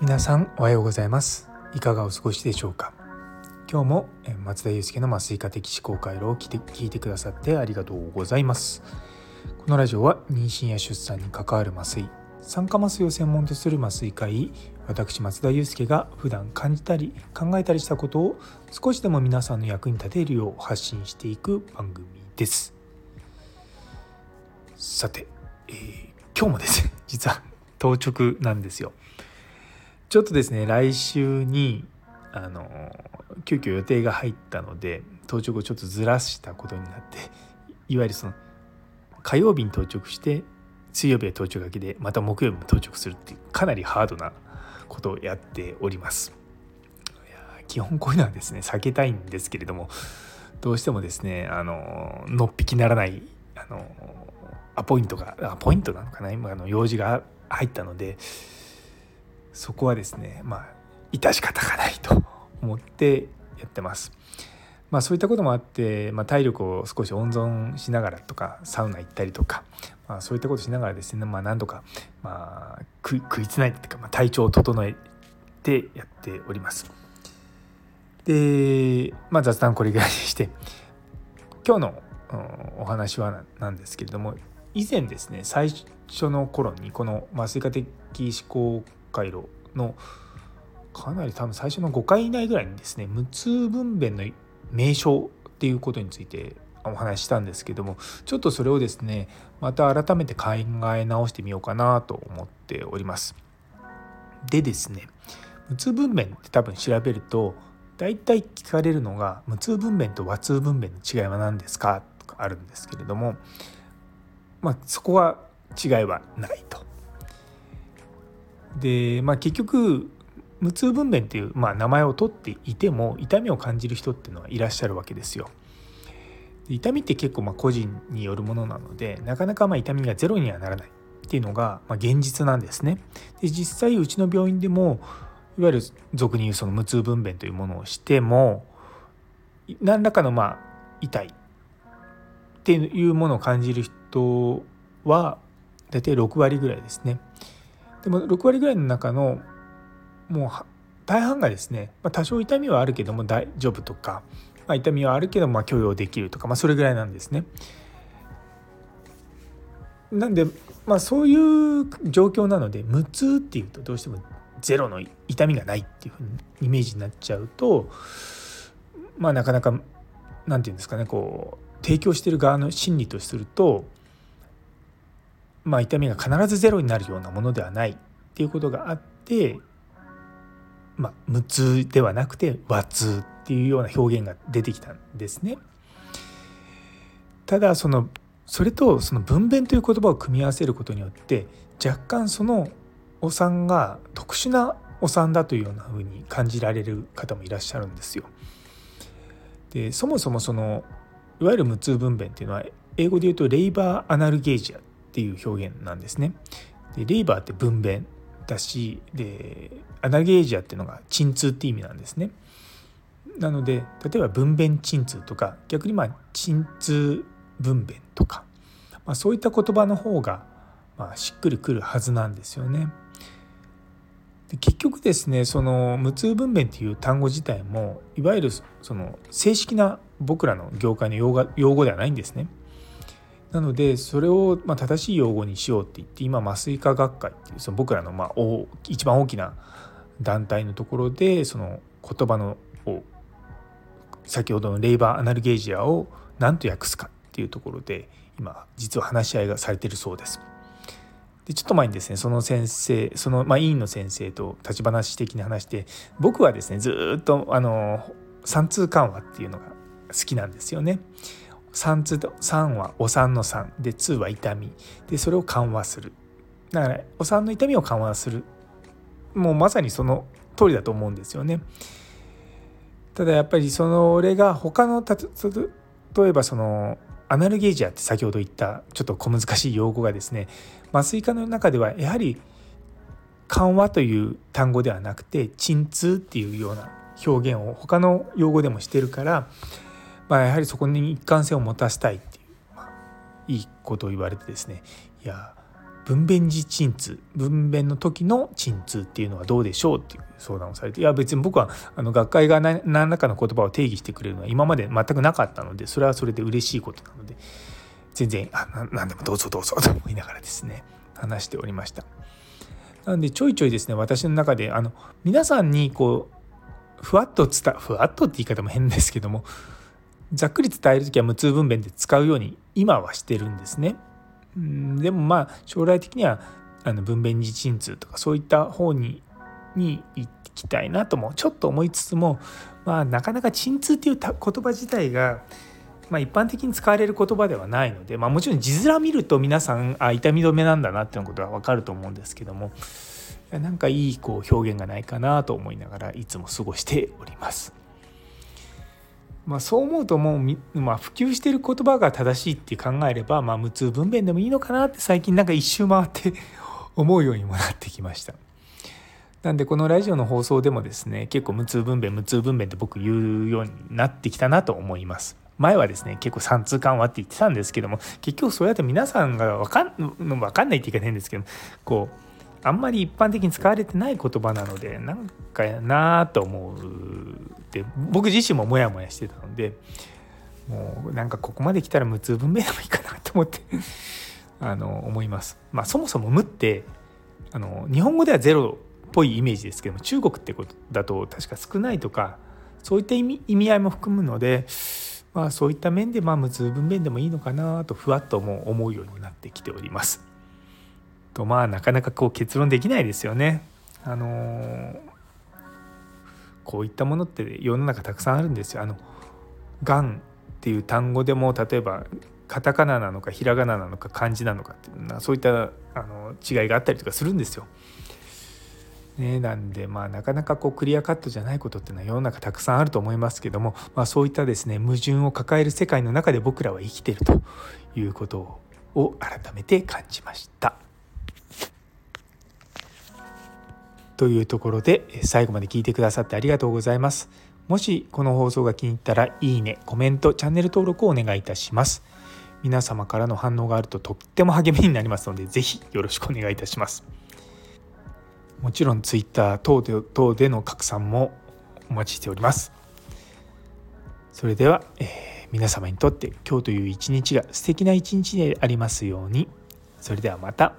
皆さんおはようございます。いかがお過ごしでしょうか。今日も松田祐介の麻酔科的思考回路を聞いて聞いてくださってありがとうございます。このラジオは妊娠や出産に関わる麻酔酸化麻酔を専門とする麻酔科医私松田祐介が普段感じたり考えたりしたことを少しでも皆さんの役に立てるよう発信していく番組です。さて、えー、今日もですね 実は当直なんですよ。ちょっとですね来週にあの急遽予定が入ったので当直をちょっとずらしたことになっていわゆるその火曜日に到着して水曜日は到着がけでまた木曜日も到着するっていうかなりハードなことをやっております。基本こういうのはですね避けたいんですけれどもどうしてもですねあののっぴきならないアポイントがアポイントなのかな？今あの用事が入ったのでそこはですねまあ致し方がないと思ってやってます。まあ、そういったこともあって、まあ、体力を少し温存しながらとかサウナ行ったりとか、まあ、そういったことしながらですね、まあ、何度か、まあ、食いつないでというか、まあ、体調を整えてやっております。で、まあ、雑談これぐらいにして今日のお話はなんですけれども以前ですね最初の頃にこの麻酔科的思考回路のかなり多分最初の5回以内ぐらいにですね無痛分娩の名称っていうことについてお話ししたんですけどもちょっとそれをですねまた改めて考え直してみようかなと思っております。でですね無痛分娩って多分調べると大体聞かれるのが無痛分娩と和痛分娩の違いは何ですかとかあるんですけれどもまあそこは違いはないと。でまあ結局無痛分娩っていう、まあ、名前を取っていても痛みを感じる人っていうのはいらっしゃるわけですよ。痛みって結構まあ個人によるものなのでなかなかまあ痛みがゼロにはならないっていうのがまあ現実なんですね。で実際うちの病院でもいわゆる俗に言うその無痛分娩というものをしても何らかのまあ痛いっていうものを感じる人は大体6割ぐらいですね。でも6割ぐらいの中のもう大半がですね、まあ、多少痛みはあるけども大丈夫とか、まあ、痛みはあるけどまあ許容できるとか、まあ、それぐらいなんですね。なんで、まあ、そういう状況なので無痛っていうとどうしてもゼロの痛みがないっていうふうにイメージになっちゃうとまあなかなか何て言うんですかねこう提供してる側の心理とするとまあ痛みが必ずゼロになるようなものではないっていうことがあってまあ、無痛ではなくて和痛っていうような表現が出てきたんですね。ただそのそれとその分娩という言葉を組み合わせることによって若干そのお産が特殊なお産だというようなふうに感じられる方もいらっしゃるんですよ。でそもそもそのいわゆる無痛分娩っていうのは英語で言うとレイバーアナルゲージアっていう表現なんですね。でレイバーって分娩だしでアナゲージアっていうのが鎮痛って意味なんですね。なので例えば分娩鎮痛とか逆にまあ鎮痛分娩とか、まあ、そういった言葉の方がまあしっくりくるはずなんですよね。で結局ですねその無痛分娩っていう単語自体もいわゆるその正式な僕らの業界の用語用語ではないんですね。なのでそれをま正しい用語にしようって言って今麻酔科学会っていうその僕らのまあ一番大きな団体のところでその言葉の先ほどのレイバーアナルゲージアを何と訳すかっていうところで今実は話し合いがされてるそうです。でちょっと前にですねその先生その、まあ、委員の先生と立ち話的に話して僕はですねずっとあの三通緩和っていうのが好きなんですよね。3はお産の3で2は痛み。でそれを緩和する。だからお産の痛みを緩和する。もうまさにその通りだと思うんですよね。ただやっぱりそれが他の例えばそのアナルゲージアって先ほど言ったちょっと小難しい用語がですね麻酔科の中ではやはり緩和という単語ではなくて鎮痛っていうような表現を他の用語でもしてるから、まあ、やはりそこに一貫性を持たせたいっていう、まあ、いいことを言われてですねいや分娩時鎮痛分娩の時の鎮痛っていうのはどうでしょうっていう相談をされていや別に僕はあの学会が何らかの言葉を定義してくれるのは今まで全くなかったのでそれはそれで嬉しいことなので全然あ何でもどうぞどうぞと思いながらですね話しておりました。なんでちょいちょいですね私の中であの皆さんにこうふわっと伝ふわっとって言い方も変ですけどもざっくり伝える時は無痛分娩で使うように今はしてるんですね。でもまあ将来的にはあの分娩時鎮痛とかそういった方にに行きたいなともちょっと思いつつもまあなかなか鎮痛っていう言葉自体がまあ、一般的に使われる言葉ではないので、まあ、もちろん字面見ると皆さんあ痛み止めなんだなっていうことは分かると思うんですけどもなんかいいこう表現がないかなと思いながらいつも過ごしております。まあ、そう思うともう、まあ、普及している言葉が正しいって考えれば、まあ、無痛分娩でもいいのかなって最近なんか一周回って 思うようにもなってきました。なんでこのラジオの放送でもですね結構無痛分娩無痛分娩って僕言うようになってきたなと思います。前はですね結構3通緩和って言ってたんですけども結局そうやって皆さんが分かん分かんないって言い方変ですけどこうあんまり一般的に使われてない言葉なのでなんかやなと思うって僕自身もモヤモヤしてたのでもうなんかここまで来たら無痛分娩でもいいかなと思って あの思います。まあ、そもそも無ってあの日本語ではゼロっぽいイメージですけども中国ってことだと確か少ないとかそういった意味意味合いも含むのでまあ、そういった面でまあ無痛分娩でもいいのかなとふわっとも思うようになってきております。とまあなかなかこう結論できないですよね。あのー、こういったものって世の中たくさんあるんですよ。あのがんっていう単語でも例えばカタカナなのかひらがななのか漢字なのかっていうのはそういったあの違いがあったりとかするんですよ。ね、なんでまあなかなかこうクリアカットじゃないことっていうのは世の中たくさんあると思いますけども、まあ、そういったですね矛盾を抱える世界の中で僕らは生きてるということを改めて感じました。というところで最後まで聞いてくださってありがとうございます。もしこの放送が気に入ったらいいね、コメント、チャンネル登録をお願いいたします。皆様からの反応があるととっても励みになりますので、是非よろしくお願いいたします。もちろん Twitter 等で等での拡散もお待ちしておりますそれでは、えー、皆様にとって今日という一日が素敵な一日でありますようにそれではまた。